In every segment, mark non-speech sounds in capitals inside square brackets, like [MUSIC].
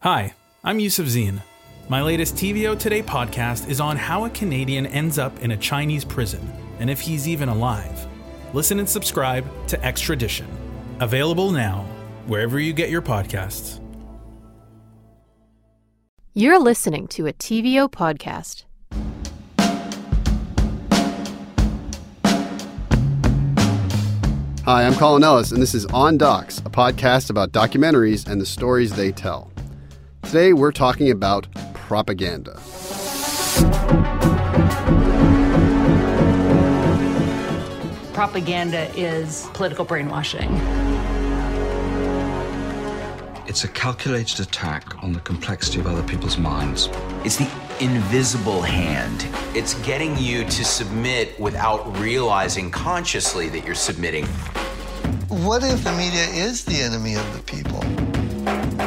Hi, I'm Yusuf Zine. My latest TVO Today podcast is on how a Canadian ends up in a Chinese prison and if he's even alive. Listen and subscribe to Extradition. Available now, wherever you get your podcasts. You're listening to a TVO podcast. Hi, I'm Colin Ellis, and this is On Docs, a podcast about documentaries and the stories they tell. Today, we're talking about propaganda. Propaganda is political brainwashing. It's a calculated attack on the complexity of other people's minds. It's the invisible hand. It's getting you to submit without realizing consciously that you're submitting. What if the media is the enemy of the people?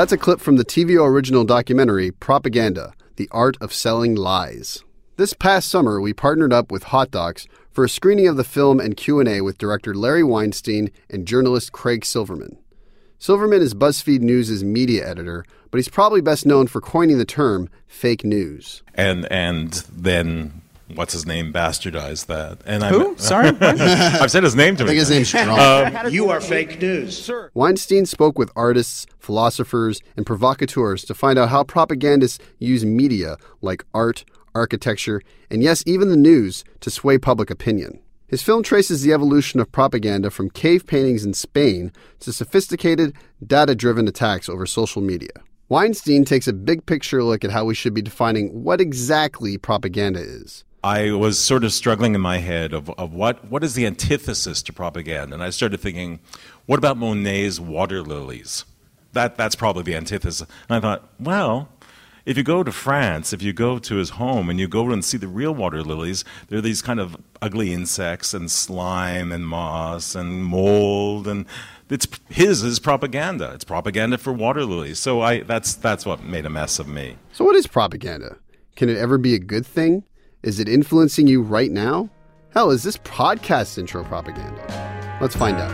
That's a clip from the TVO original documentary Propaganda: The Art of Selling Lies. This past summer, we partnered up with Hot Docs for a screening of the film and Q&A with director Larry Weinstein and journalist Craig Silverman. Silverman is BuzzFeed News' media editor, but he's probably best known for coining the term fake news. And and then what's his name bastardized that. And Who? I'm, Sorry? [LAUGHS] I've said his name to I me. think his name's Strong. Um, you are fake news. Sir. Weinstein spoke with artists, philosophers, and provocateurs to find out how propagandists use media like art, architecture, and yes, even the news to sway public opinion. His film traces the evolution of propaganda from cave paintings in Spain to sophisticated, data driven attacks over social media. Weinstein takes a big picture look at how we should be defining what exactly propaganda is. I was sort of struggling in my head of, of what, what is the antithesis to propaganda. And I started thinking, what about Monet's water lilies? That, that's probably the antithesis. And I thought, well, if you go to France, if you go to his home and you go and see the real water lilies, there are these kind of ugly insects and slime and moss and mold and it's his is propaganda. It's propaganda for water lilies. So I that's that's what made a mess of me. So, what is propaganda? Can it ever be a good thing? Is it influencing you right now? Hell, is this podcast intro propaganda? Let's find out.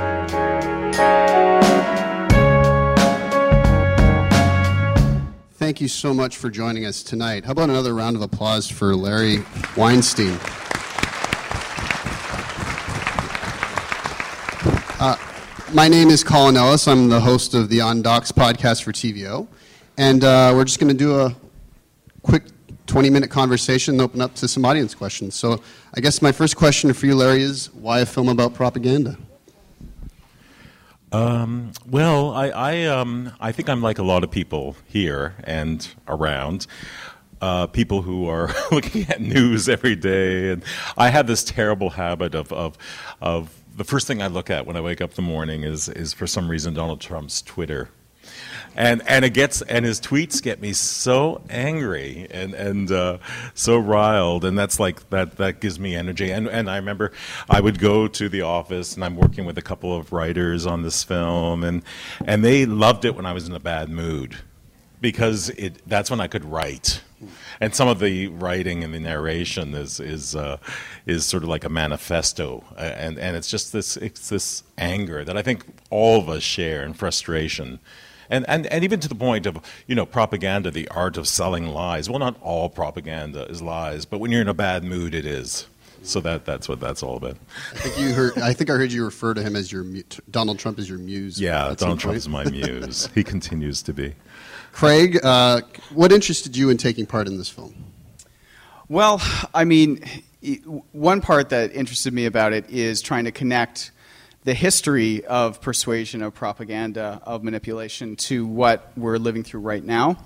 Thank you so much for joining us tonight. How about another round of applause for Larry Weinstein? Uh, my name is Colin Ellis. I'm the host of the On Docs podcast for TVO. And uh, we're just going to do a quick 20 minute conversation and open up to some audience questions. So, I guess my first question for you, Larry, is why a film about propaganda? Um, well, I I, um, I think I'm like a lot of people here and around. Uh, people who are [LAUGHS] looking at news every day, and I have this terrible habit of, of of the first thing I look at when I wake up in the morning is is for some reason Donald Trump's Twitter. And and it gets and his tweets get me so angry and and uh, so riled. And that's like that that gives me energy. And and I remember I would go to the office and I'm working with a couple of writers on this film. And and they loved it when I was in a bad mood because it that's when I could write. And some of the writing and the narration is is uh, is sort of like a manifesto, and and it's just this it's this anger that I think all of us share and frustration, and and and even to the point of you know propaganda, the art of selling lies. Well, not all propaganda is lies, but when you're in a bad mood, it is. So that that's what that's all about. I think you heard. I think I heard you refer to him as your Donald Trump is your muse. Yeah, Donald Trump is my muse. [LAUGHS] he continues to be. Craig, uh, what interested you in taking part in this film? Well, I mean, one part that interested me about it is trying to connect the history of persuasion, of propaganda, of manipulation to what we're living through right now,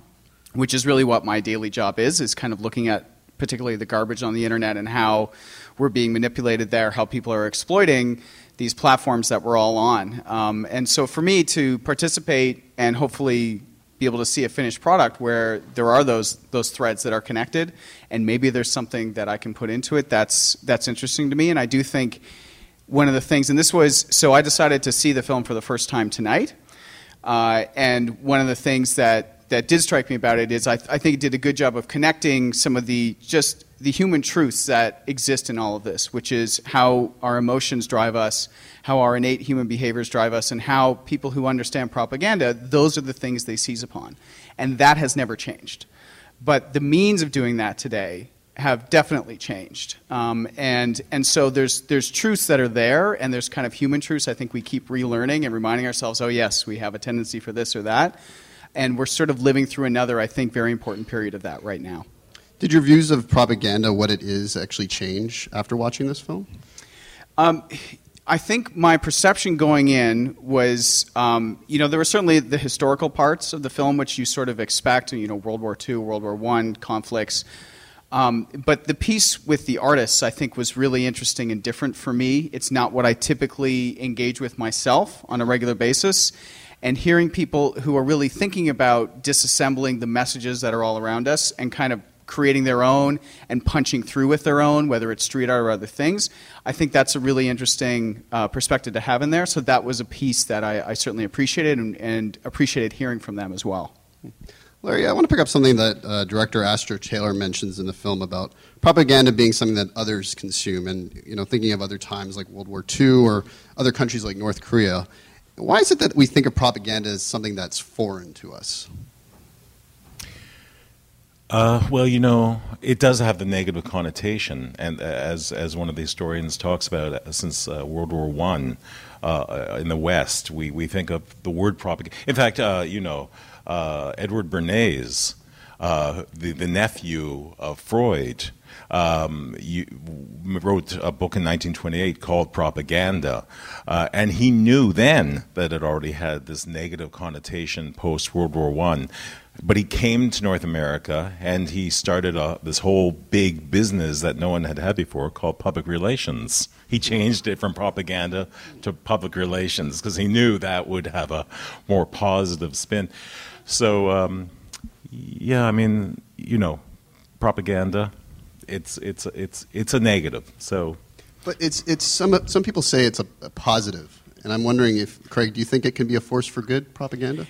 which is really what my daily job is, is kind of looking at particularly the garbage on the internet and how we're being manipulated there, how people are exploiting these platforms that we're all on. Um, and so for me to participate and hopefully be able to see a finished product where there are those those threads that are connected and maybe there's something that I can put into it that's that's interesting to me and I do think one of the things and this was so I decided to see the film for the first time tonight uh, and one of the things that that did strike me about it is I, I think it did a good job of connecting some of the just the human truths that exist in all of this, which is how our emotions drive us, how our innate human behaviors drive us, and how people who understand propaganda, those are the things they seize upon. And that has never changed. But the means of doing that today have definitely changed. Um, and, and so there's, there's truths that are there, and there's kind of human truths I think we keep relearning and reminding ourselves, oh, yes, we have a tendency for this or that. And we're sort of living through another, I think, very important period of that right now. Did your views of propaganda, what it is, actually change after watching this film? Um, I think my perception going in was, um, you know, there were certainly the historical parts of the film which you sort of expect, you know, World War II, World War I conflicts. Um, but the piece with the artists, I think, was really interesting and different for me. It's not what I typically engage with myself on a regular basis. And hearing people who are really thinking about disassembling the messages that are all around us and kind of creating their own and punching through with their own, whether it's street art or other things. I think that's a really interesting uh, perspective to have in there. So that was a piece that I, I certainly appreciated and, and, appreciated hearing from them as well. Larry, I want to pick up something that uh, director Astra Taylor mentions in the film about propaganda being something that others consume, and you know, thinking of other times like World War II or other countries like North Korea. Why is it that we think of propaganda as something that's foreign to us? Uh, well, you know, it does have the negative connotation, and as as one of the historians talks about, uh, since uh, World War One, uh, in the West, we, we think of the word propaganda. In fact, uh, you know, uh, Edward Bernays, the the nephew of Freud, um, you, wrote a book in 1928 called Propaganda, uh, and he knew then that it already had this negative connotation post World War One. But he came to North America and he started a, this whole big business that no one had had before called public relations. He changed it from propaganda to public relations because he knew that would have a more positive spin. So, um, yeah, I mean, you know, propaganda it's it's it's it's a negative. So, but it's it's some some people say it's a, a positive. And I'm wondering if, Craig, do you think it can be a force for good propaganda?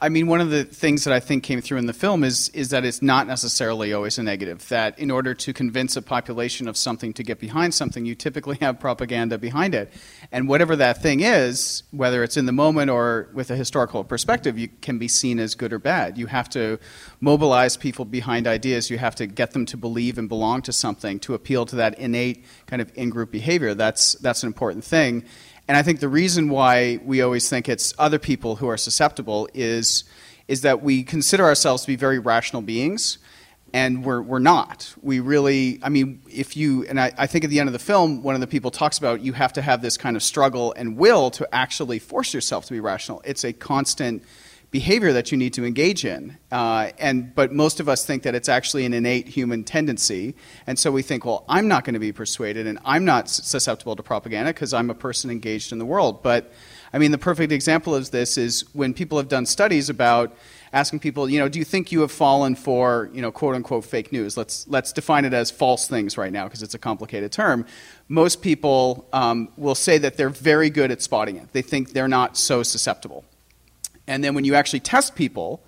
I mean, one of the things that I think came through in the film is, is that it's not necessarily always a negative. That in order to convince a population of something to get behind something, you typically [LAUGHS] have propaganda behind it. And whatever that thing is, whether it's in the moment or with a historical perspective, you can be seen as good or bad. You have to mobilize people behind ideas. You have to get them to believe and belong to something to appeal to that innate kind of in group behavior. That's, that's an important thing. And I think the reason why we always think it's other people who are susceptible is, is that we consider ourselves to be very rational beings, and we're, we're not. We really, I mean, if you, and I, I think at the end of the film, one of the people talks about you have to have this kind of struggle and will to actually force yourself to be rational. It's a constant behavior that you need to engage in. Uh, and but most of us think that it's actually an innate human tendency, and so we think, well, I'm not going to be persuaded, and I'm not susceptible to propaganda because I'm a person engaged in the world. But I mean, the perfect example of this is when people have done studies about asking people, you know, do you think you have fallen for, you know, quote unquote fake news? Let's let's define it as false things right now because it's a complicated term. Most people um, will say that they're very good at spotting it. They think they're not so susceptible. And then when you actually test people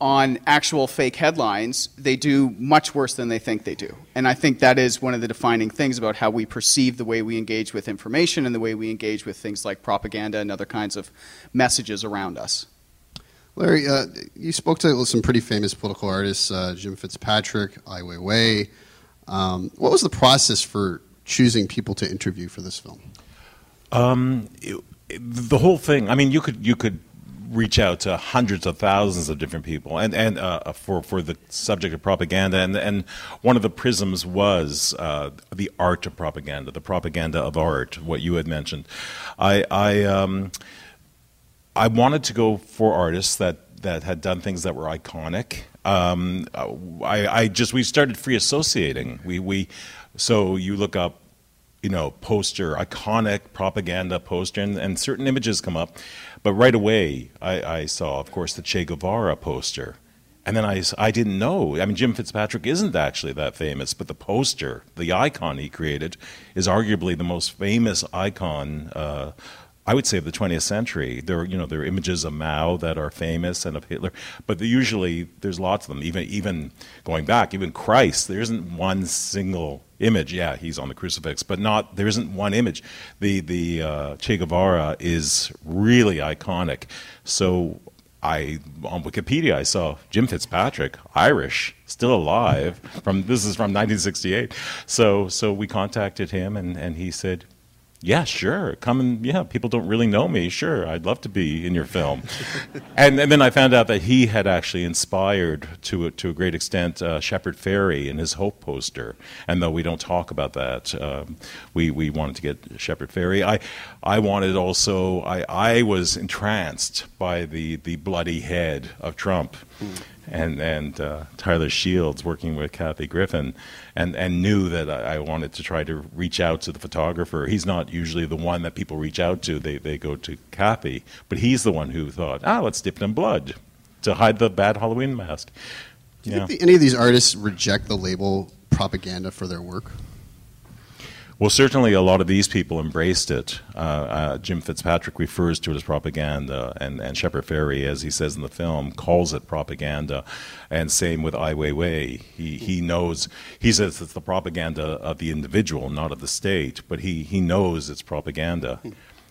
on actual fake headlines, they do much worse than they think they do. And I think that is one of the defining things about how we perceive the way we engage with information and the way we engage with things like propaganda and other kinds of messages around us. Larry, uh, you spoke to some pretty famous political artists, uh, Jim Fitzpatrick, Ai Weiwei. Um, what was the process for choosing people to interview for this film? Um, it, the whole thing. I mean, you could you could reach out to hundreds of thousands of different people, and and uh, for for the subject of propaganda, and and one of the prisms was uh, the art of propaganda, the propaganda of art, what you had mentioned. I I um, I wanted to go for artists that that had done things that were iconic. Um, I, I just we started free associating. We we so you look up you know, poster, iconic propaganda poster, and, and certain images come up. But right away, I, I, saw, of course, the Che Guevara poster. And then I, I didn't know. I mean, Jim Fitzpatrick isn't actually that famous, but the poster, the icon he created, is arguably the most famous icon uh, I would say of the 20th century. There are, you know, there are images of Mao that are famous and of Hitler, but usually there's lots of them. Even even going back, even Christ, there isn't one single image. Yeah, he's on the crucifix, but not there isn't one image. The the uh, Che Guevara is really iconic. So I on Wikipedia I saw Jim Fitzpatrick, Irish, still alive. From this is from 1968. So so we contacted him and and he said, yeah, sure, come and yeah, people don't really know me. Sure, I'd love to be in your film. [LAUGHS] and, and then I found out that he had actually inspired to a, to a great extent uh, Shepard Fairey in his Hope poster. And though we don't talk about that, um, we we wanted to get Shepard Fairey. I I wanted also I I was entranced by the the bloody head of Trump. And and uh, Tyler Shields working with Kathy Griffin, and and knew that I, I, wanted to try to reach out to the photographer. He's not usually the one that people reach out to. They they go to Kathy, but he's the one who thought, ah, let's dip it in blood to hide the bad Halloween mask. Do you yeah. think the, any of these artists reject the label propaganda for their work? Well, certainly a lot of these people embraced it. Uh, uh, Jim Fitzpatrick refers to it as propaganda, and, and Shepard Fairey, as he says in the film, calls it propaganda. And same with Ai Weiwei. He, he knows, he says it's the propaganda of the individual, not of the state, but he, he knows it's propaganda.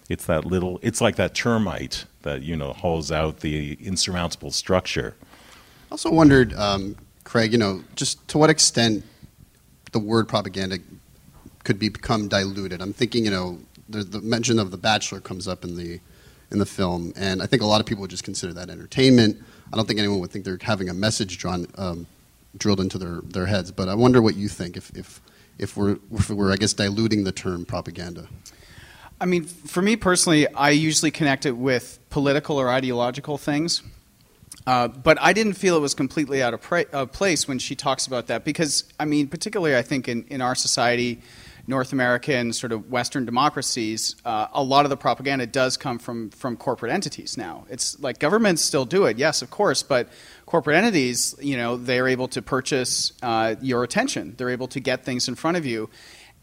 It's that little, it's like that termite that, you know, holds out the insurmountable structure. I also wondered, um, Craig, you know, just to what extent the word propaganda could be become diluted. I'm thinking, you know, the, mention of The Bachelor comes up in the in the film, and I think a lot of people would just consider that entertainment. I don't think anyone would think they're having a message drawn um, drilled into their, their heads. But I wonder what you think if if if we're if we're I guess diluting the term propaganda. I mean, for me personally, I usually connect it with political or ideological things. Uh, but I didn't feel it was completely out of pra- uh, place when she talks about that because, I mean, particularly I think in, in our society, North American sort of Western democracies, uh, a lot of the propaganda does come from from corporate entities. Now, it's like governments still do it, yes, of course, but corporate entities, you know, they're able to purchase uh, your attention. They're able to get things in front of you,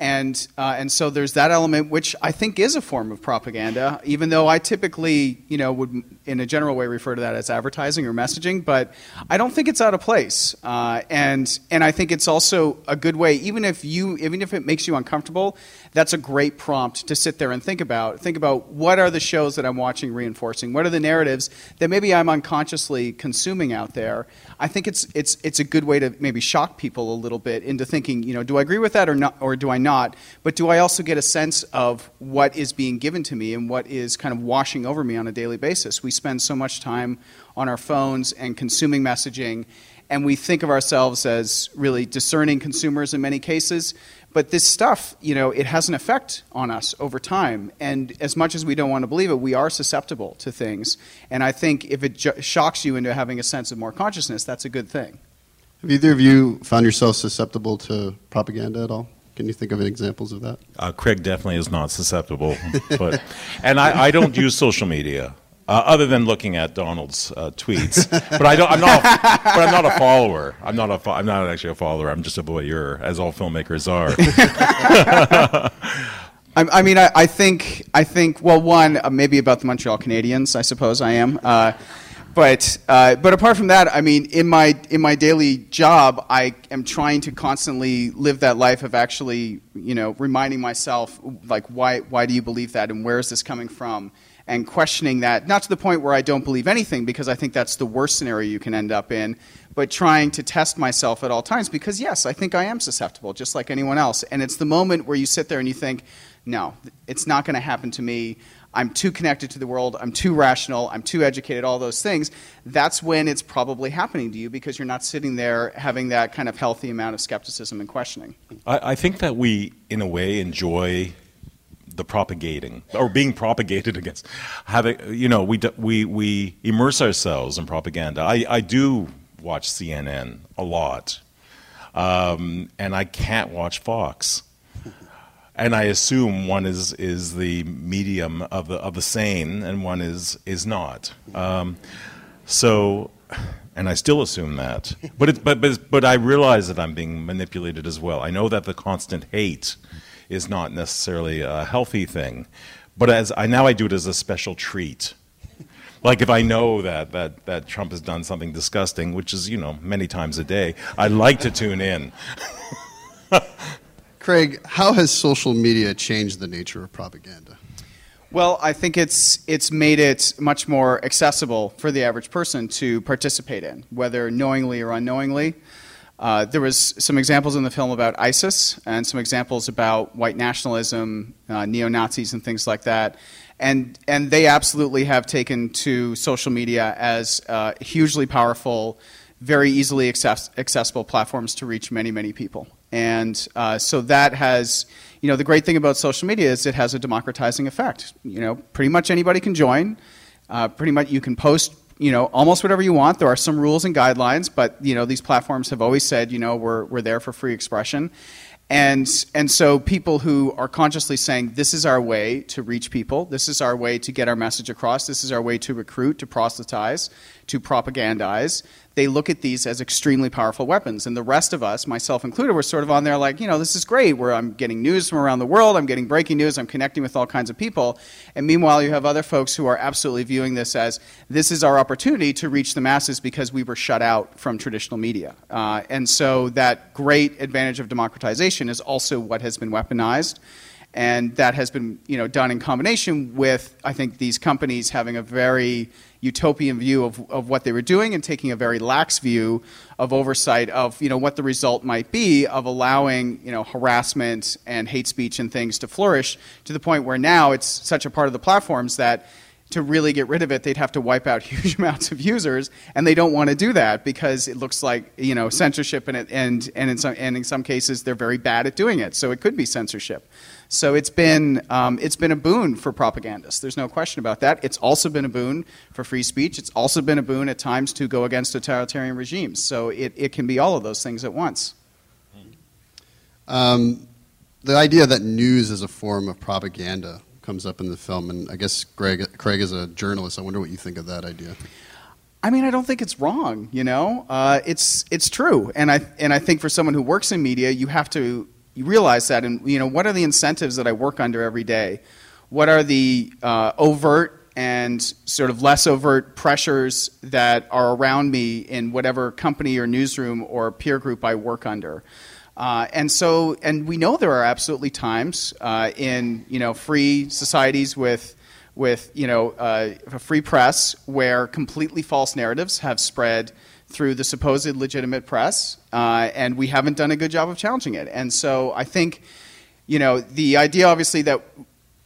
and uh, and so there's that element which I think is a form of propaganda, even though I typically you know would in a general way refer to that as advertising or messaging, but I don't think it's out of place, uh, and and I think it's also a good way, even if you even if it makes you uncomfortable, that's a great prompt to sit there and think about. Think about what are the shows that I'm watching reinforcing, what are the narratives that maybe I'm unconsciously consuming out there. I think it's it's it's a good way to maybe shock people a little bit into thinking, you know, do I agree with that or not, or do I not? Not, but do I also get a sense of what is being given to me and what is kind of washing over me on a daily basis? We spend so much time on our phones and consuming messaging, and we think of ourselves as really discerning consumers in many cases. But this stuff, you know, it has an effect on us over time. And as much as we don't want to believe it, we are susceptible to things. And I think if it jo- shocks you into having a sense of more consciousness, that's a good thing. Have either of you found yourself susceptible to propaganda at all? Can you think of examples of that? Uh, Craig definitely is not susceptible, but and I, I don't use social media. Uh, other than looking at Donald's uh, tweets, but I don't. I'm not. but I'm not a follower. I'm not a. Fo- I'm not actually a follower. I'm just a voyeur, as all filmmakers are. [LAUGHS] I, I, mean, I, I, think. I think. Well, one uh, maybe about the Montreal Canadiens. I suppose I am. But uh, but apart from that, I mean, in my in my daily job, I am trying to constantly live that life of actually, you know, reminding myself like why why do you believe that and where is this coming from, and questioning that. Not to the point where I don't believe anything, because I think that's the worst scenario you can end up in. But trying to test myself at all times, because yes, I think I am susceptible, just like anyone else. And it's the moment where you sit there and you think, no, it's not going to happen to me. I'm too connected to the world, I'm too rational, I'm too educated, all those things, that's when it's probably happening to you because you're not sitting there having that kind of healthy amount of skepticism and questioning. I, I think that we, in a way, enjoy the propagating or being propagated [LAUGHS] against having you know we we we immerse ourselves in propaganda. I i do watch cnn a lot. Um, and i can't watch fox and I assume one is is the medium of the of the sane, and one is is not. Um, so, and I still assume that, but it, but but but I realize that I'm being manipulated as well. I know that the constant hate is not necessarily a healthy thing, But as I now I do it as a special treat. Like if I know that, that, that Trump has done something disgusting, which is, you know, many times a day, I like to tune in. [LAUGHS] Craig, how has social media changed the nature of propaganda? Well, I think it's it's made it much more accessible for the average person to participate in, whether knowingly or unknowingly. Uh, there was some examples in the film about ISIS and some examples about white nationalism, uh, neo Nazis, and things like that. And and they absolutely have taken to social media as uh, hugely powerful, very easily access- accessible platforms to reach many many people. And uh, so that has, you know, the great thing about social media is it has a democratizing effect. You know, pretty much anybody can join. Uh, pretty much you can post, you know, almost whatever you want. There are some rules and guidelines, but you know, these platforms have always said, you know, we're we're there for free expression. And, and so people who are consciously saying, this is our way to reach people, this is our way to get our message across, this is our way to recruit, to proselytize, to propagandize, they look at these as extremely powerful weapons. And the rest of us, myself included, we're sort of on there like, you know, this is great, where I'm getting news from around the world, I'm getting breaking news, I'm connecting with all kinds of people. And meanwhile, you have other folks who are absolutely viewing this as this is our opportunity to reach the masses because we were shut out from traditional media. Uh, and so that great advantage of democratization is also what has been weaponized and that has been you know done in combination with I think these companies having a very utopian view of, of what they were doing and taking a very lax view of oversight of you know what the result might be of allowing you know harassment and hate speech and things to flourish to the point where now it's such a part of the platforms that to really get rid of it, they'd have to wipe out [LAUGHS] huge amounts of users, and they don't want to do that because it looks like you know censorship, and it, and and in some and in some cases they're very bad at doing it. So it could be censorship. So it's been um, it's been a boon for propagandists. There's no question about that. It's also been a boon for free speech. It's also been a boon at times to go against totalitarian regimes. So it, it can be all of those things at once. Um, the idea that news is a form of propaganda comes up in the film, and I guess Greg, Craig is a journalist. I wonder what you think of that idea. I mean, I don't think it's wrong. You know, uh, it's it's true, and I and I think for someone who works in media, you have to you realize that, and you know, what are the incentives that I work under every day? What are the uh, overt and sort of less overt pressures that are around me in whatever company or newsroom or peer group I work under? Uh, and so, and we know there are absolutely times uh, in you know free societies with with you know uh, a free press where completely false narratives have spread through the supposed legitimate press, uh, and we haven't done a good job of challenging it. And so I think, you know, the idea obviously that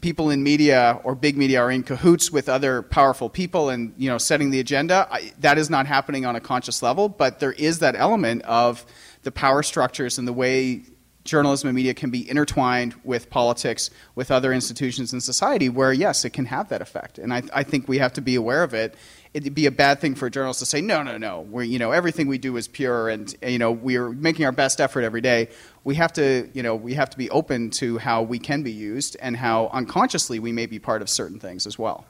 people in media or big media are in cahoots with other powerful people and you know setting the agenda I, that is not happening on a conscious level but there is that element of the power structures and the way journalism and media can be intertwined with politics, with other institutions in society, where yes, it can have that effect. And I, I, think we have to be aware of it it'd be a bad thing for a journalist to say, no, no, no, we're, you know, everything we do is pure and, you know, we're making our best effort every day. We have to, you know, we have to be open to how we can be used and how unconsciously we may be part of certain things as well.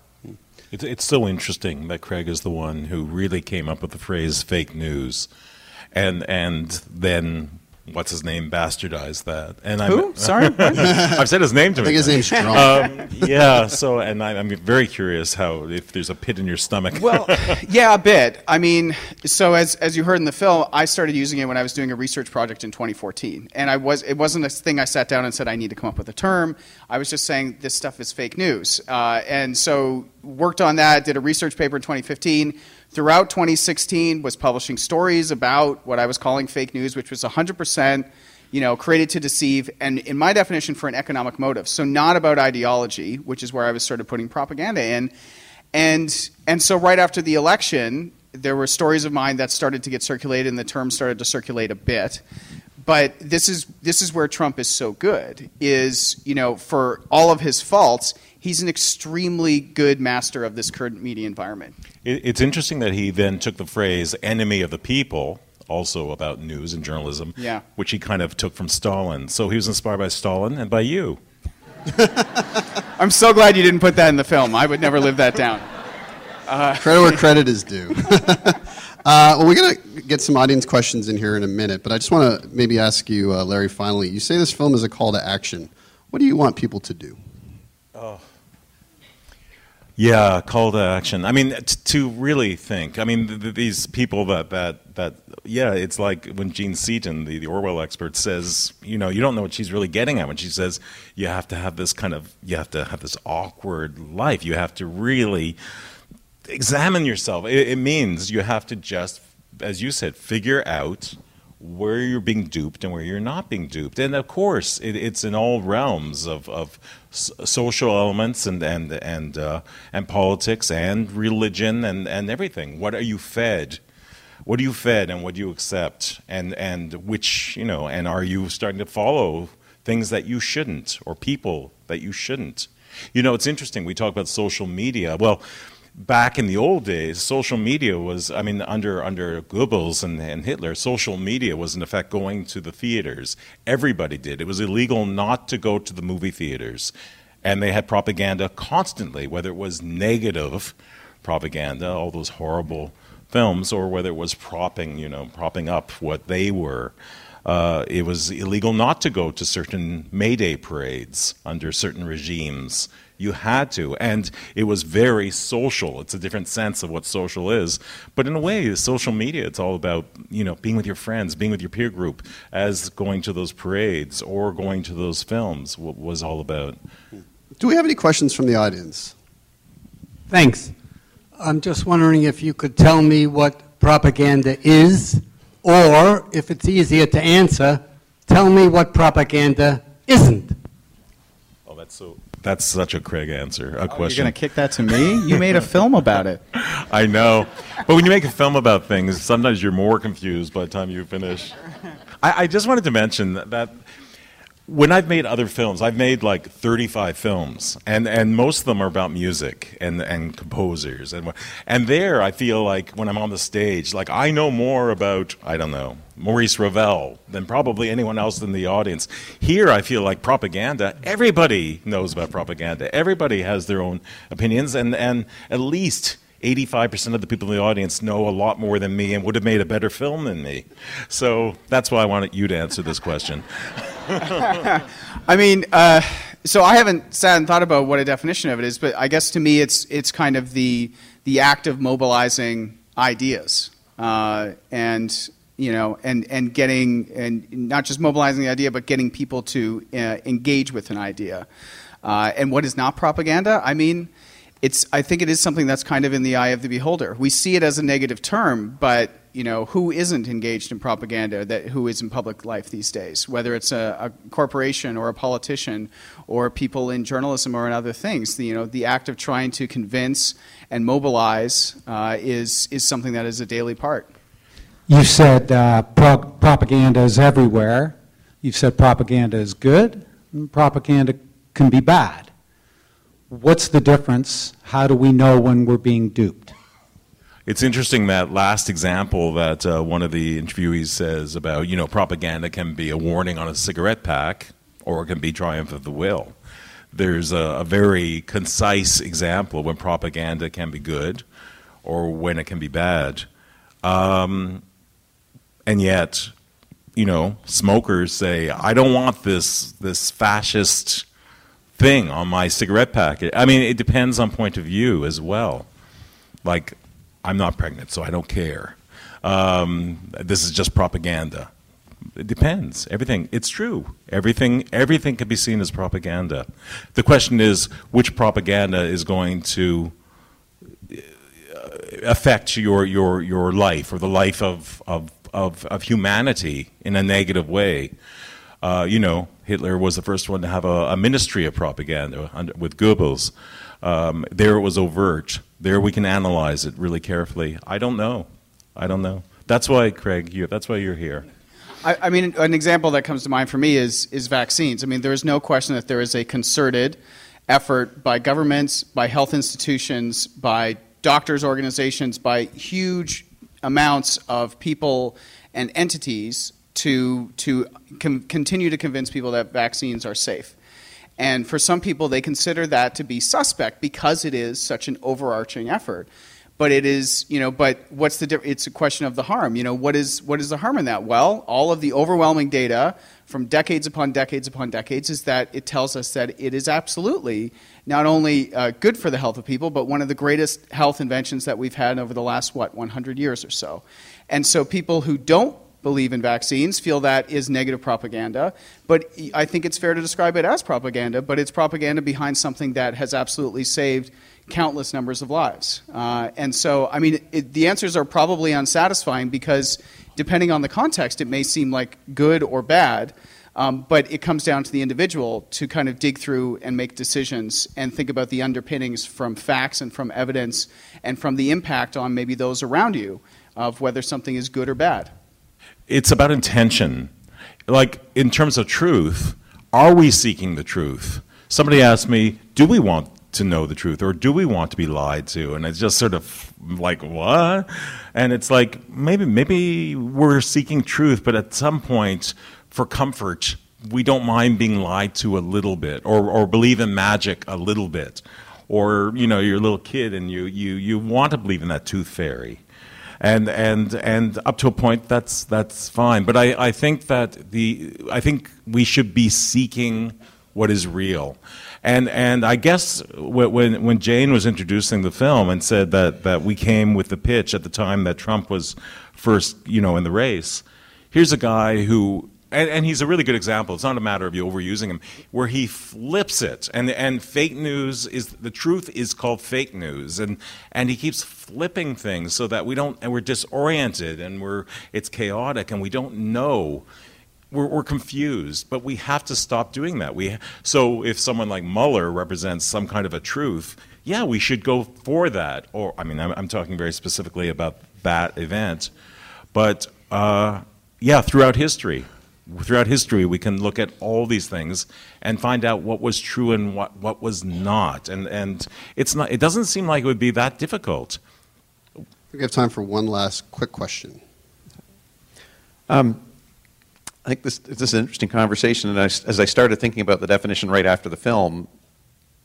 It's, it's so interesting that Craig is the one who really came up with the phrase fake news. And, and then what's his name bastardized that. And Who? I'm, [LAUGHS] Sorry, I've said his name to me. I think his name's Strong. Um, yeah. So, and I, am very curious how if there's a pit in your stomach. well, [LAUGHS] yeah, a bit. I mean, so as as you heard in the film, I started using it when I was doing a research project in 2014, and I was it wasn't a thing I sat down and said I need to come up with a term. I was just saying this stuff is fake news, uh, and so worked on that. Did a research paper in 2015 throughout 2016 was publishing stories about what I was calling fake news, which was 100% you know, created to deceive, and in my definition, for an economic motive. So not about ideology, which is where I was sort of putting propaganda in. And, and so right after the election, there were stories of mine that started to get circulated, and the term started to circulate a bit. But this is, this is where Trump is so good, is, you know, for all of his faults, he's an extremely good master of this current media environment. It's interesting that he then took the phrase enemy of the people, also about news and journalism, yeah. which he kind of took from Stalin. So he was inspired by Stalin and by you. [LAUGHS] I'm so glad you didn't put that in the film. I would never live that down. Uh, credit where credit is due. [LAUGHS] [LAUGHS] uh, well, we're going to get some audience questions in here in a minute, but I just want to maybe ask you, uh, Larry, finally. You say this film is a call to action. What do you want people to do? Yeah, call to action. I mean, t- to really think. I mean, th- th- these people that that that yeah, it's like when Jean Seaton, the, the Orwell expert, says, you know, you don't know what she's really getting at when she says you have to have this kind of you have to have this awkward life. You have to really examine yourself. It, it means you have to just, as you said, figure out where you're being duped and where you're not being duped. And of course, it, it's in all realms of, of social elements and and and uh, and politics and religion and, and everything. What are you fed? What are you fed and what do you accept? And and which you know? And are you starting to follow things that you shouldn't or people that you shouldn't? You know, it's interesting. We talk about social media. Well back in the old days, social media was, I mean, under, under Goebbels and, and Hitler, social media was in effect going to the theaters. Everybody did. It was illegal not to go to the movie theaters. And they had propaganda constantly, whether it was negative propaganda, all those horrible films, or whether it was propping, you know, propping up what they were. Uh, it was illegal not to go to certain May Day parades under certain regimes. You had to. And it was very social. It's a different sense of what social is. But in a way, social media, it's all about, you know, being with your friends, being with your peer group, as going to those parades or going to those films was all about. Do we have any questions from the audience? Thanks. I'm just wondering if you could tell me what propaganda is, or if it's easier to answer, tell me what propaganda isn't. That's so. That's such a Craig answer. A Oh, question. You're going to kick that to me? You made a film about it. [LAUGHS] I know. But when you make a film about things, sometimes you're more confused by the time you finish. [LAUGHS] I, I just wanted to mention that, that when I've made other films, I've made like 35 films, and, and most of them are about music and, and composers. And, and there, I feel like when I'm on the stage, like I know more about, I don't know, Maurice Ravel than probably anyone else in the audience. Here, I feel like propaganda, everybody knows about propaganda. Everybody has their own opinions, and, and at least 85% of the people in the audience know a lot more than me and would have made a better film than me. So that's why I wanted you to answer this question. [LAUGHS] [LAUGHS] I mean, uh, so I haven't sat and thought about what a definition of it is, but I guess to me it's it's kind of the the act of mobilizing ideas uh, and you know and and getting and not just mobilizing the idea, but getting people to uh, engage with an idea. Uh, and what is not propaganda? I mean. It's, I think it is something that's kind of in the eye of the beholder. We see it as a negative term, but you know, who isn't engaged in propaganda that who is in public life these days, whether it's a, a, corporation or a politician or people in journalism or in other things. The, you know, the act of trying to convince and mobilize uh, is is something that is a daily part. You said uh, pro- propaganda is everywhere. You've said propaganda is good. propaganda can be bad. What's the difference? How do we know when we're being duped? It's interesting that last example that uh, one of the interviewees says about, you know, propaganda can be a warning on a cigarette pack or it can be triumph of the will. There's a, a very concise example when propaganda can be good or when it can be bad. Um, and yet, you know, smokers say, I don't want this, this fascist thing on my cigarette packet. I mean, it depends on point of view as well. Like, I'm not pregnant, so I don't care. Um, this is just propaganda. It depends. Everything. It's true. Everything. Everything can be seen as propaganda. The question is, which propaganda is going to uh, affect your your your life or the life of of of, of humanity in a negative way? Uh, you know, Hitler was the first one to have a, a ministry of propaganda under, with Goebbels. Um, there it was overt. There we can analyze it really carefully. I don't know. I don't know. That's why, Craig, you, that's why you're here. I, I, mean, an example that comes to mind for me is, is vaccines. I mean, there is no question that there is a concerted effort by governments, by health institutions, by doctors' organizations, by huge amounts of people and entities to, to com- continue to convince people that vaccines are safe. And for some people, they consider that to be suspect because it is such an overarching effort. but it is you know but what's the diff- it's a question of the harm. You know what is what is the harm in that? Well all of the overwhelming data from decades upon decades upon decades is that it tells us that it is absolutely not only uh, good for the health of people but one of the greatest health inventions that we've had over the last what 100 years or so. And so people who don't believe in vaccines feel that is negative propaganda. But I think it's fair to describe it as propaganda, but it's propaganda behind something that has absolutely saved countless numbers of lives. Uh, and so, I mean, it, the answers are probably unsatisfying because depending on the context, it may seem like good or bad. Um, but it comes down to the individual to kind of dig through and make decisions and think about the underpinnings from facts and from evidence and from the impact on maybe those around you of whether something is good or bad it's about intention. Like in terms of truth, are we seeking the truth? Somebody asked me, do we want to know the truth or do we want to be lied to? And it's just sort of like, what? And it's like, maybe, maybe we're seeking truth, but at some point, for comfort, we don't mind being lied to a little bit or, or believe in magic a little bit. Or, you know, you're a little kid and you, you, you want to believe in that tooth fairy and and and up to a point that's that's fine. But I, I think that the I think we should be seeking what is real. And and I guess when when Jane was introducing the film and said that that we came with the pitch at the time that Trump was first you know in the race, here's a guy who and, and, he's a really good example. It's not a matter of you overusing him, where he flips it, and and fake news is the truth is called fake news, and and he keeps flipping things so that we don't and we're disoriented and we're it's chaotic and we don't know. We're, we're confused, but we have to stop doing that. We so if someone like Mueller represents some kind of a truth, yeah, we should go for that. Or I mean, I'm, I'm talking very specifically about that event, but uh, yeah, throughout history, throughout history, we can look at all these things and find out what was true and what, what was not. And, and it's not, it doesn't seem like it would be that difficult. We have time for one last quick question. Um, I think this, this is an interesting conversation. And I, as I started thinking about the definition right after the film,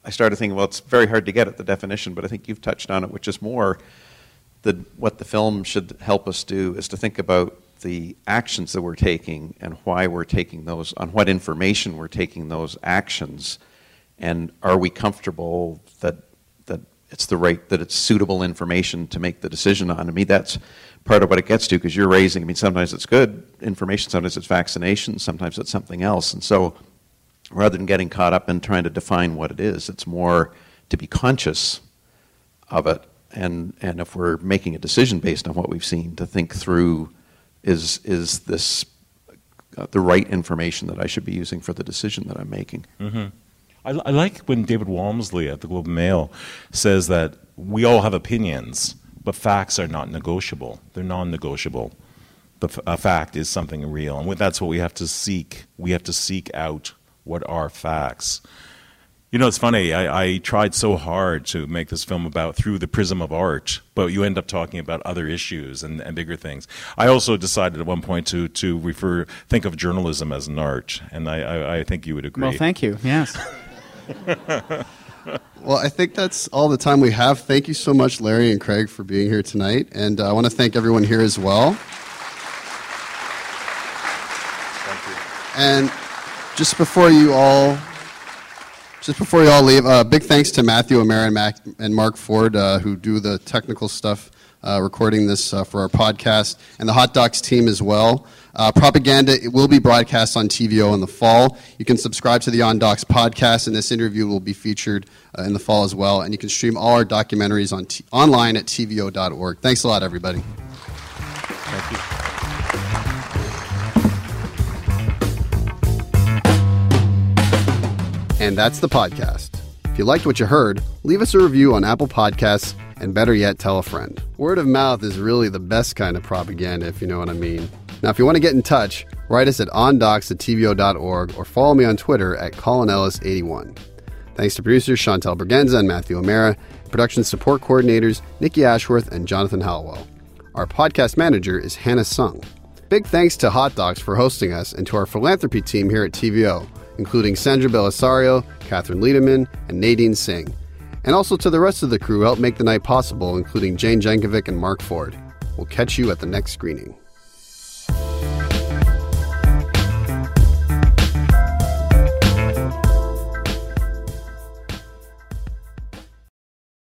I started thinking, well, it's very hard to get at the definition, but I think you've touched on it, which is more that what the film should help us do is to think about the actions that we're taking and why we're taking those, on what information we're taking those actions, and are we comfortable that that it's the right, that it's suitable information to make the decision on? I mean, that's part of what it gets to because you're raising. I mean, sometimes it's good information, sometimes it's vaccination, sometimes it's something else, and so rather than getting caught up in trying to define what it is, it's more to be conscious of it and and if we're making a decision based on what we've seen, to think through is is this uh, the right information that I should be using for the decision that I'm making. Mm-hmm. I, I, like when David Walmsley at the Globe and Mail says that we all have opinions, but facts are not negotiable. They're non-negotiable. The a fact is something real, and that's what we have to seek. We have to seek out what are facts. You know, it's funny. I, I, tried so hard to make this film about through the prism of art, but you end up talking about other issues and, and bigger things. I also decided at one point to to refer think of journalism as an art, and I, I, I think you would agree. Well, thank you. Yes. [LAUGHS] well, I think that's all the time we have. Thank you so much, Larry and Craig, for being here tonight, and uh, I want to thank everyone here as well. Thank you. And just before you all just before you all leave, uh, big thanks to Matthew O'Mara and, Mac, and Mark Ford, uh, who do the technical stuff uh, recording this uh, for our podcast, and the Hot Docs team as well. Uh, propaganda it will be broadcast on TVO in the fall. You can subscribe to the On Docs podcast, and this interview will be featured uh, in the fall as well. And you can stream all our documentaries on t- online at tvo.org. Thanks a lot, everybody. Thank you. And that's the podcast. If you liked what you heard, leave us a review on Apple Podcasts and better yet, tell a friend. Word of mouth is really the best kind of propaganda, if you know what I mean. Now, if you want to get in touch, write us at ondocs at tvo.org or follow me on Twitter at colinellis81. Thanks to producers Chantel Bergenza and Matthew O'Mara, production support coordinators Nikki Ashworth and Jonathan Hallowell. Our podcast manager is Hannah Sung. Big thanks to Hot Docs for hosting us and to our philanthropy team here at TVO including Sandra Bellisario, Catherine Liederman, and Nadine Singh. and also to the rest of the crew who helped make the night possible, including Jane Jankovic and Mark Ford. We'll catch you at the next screening.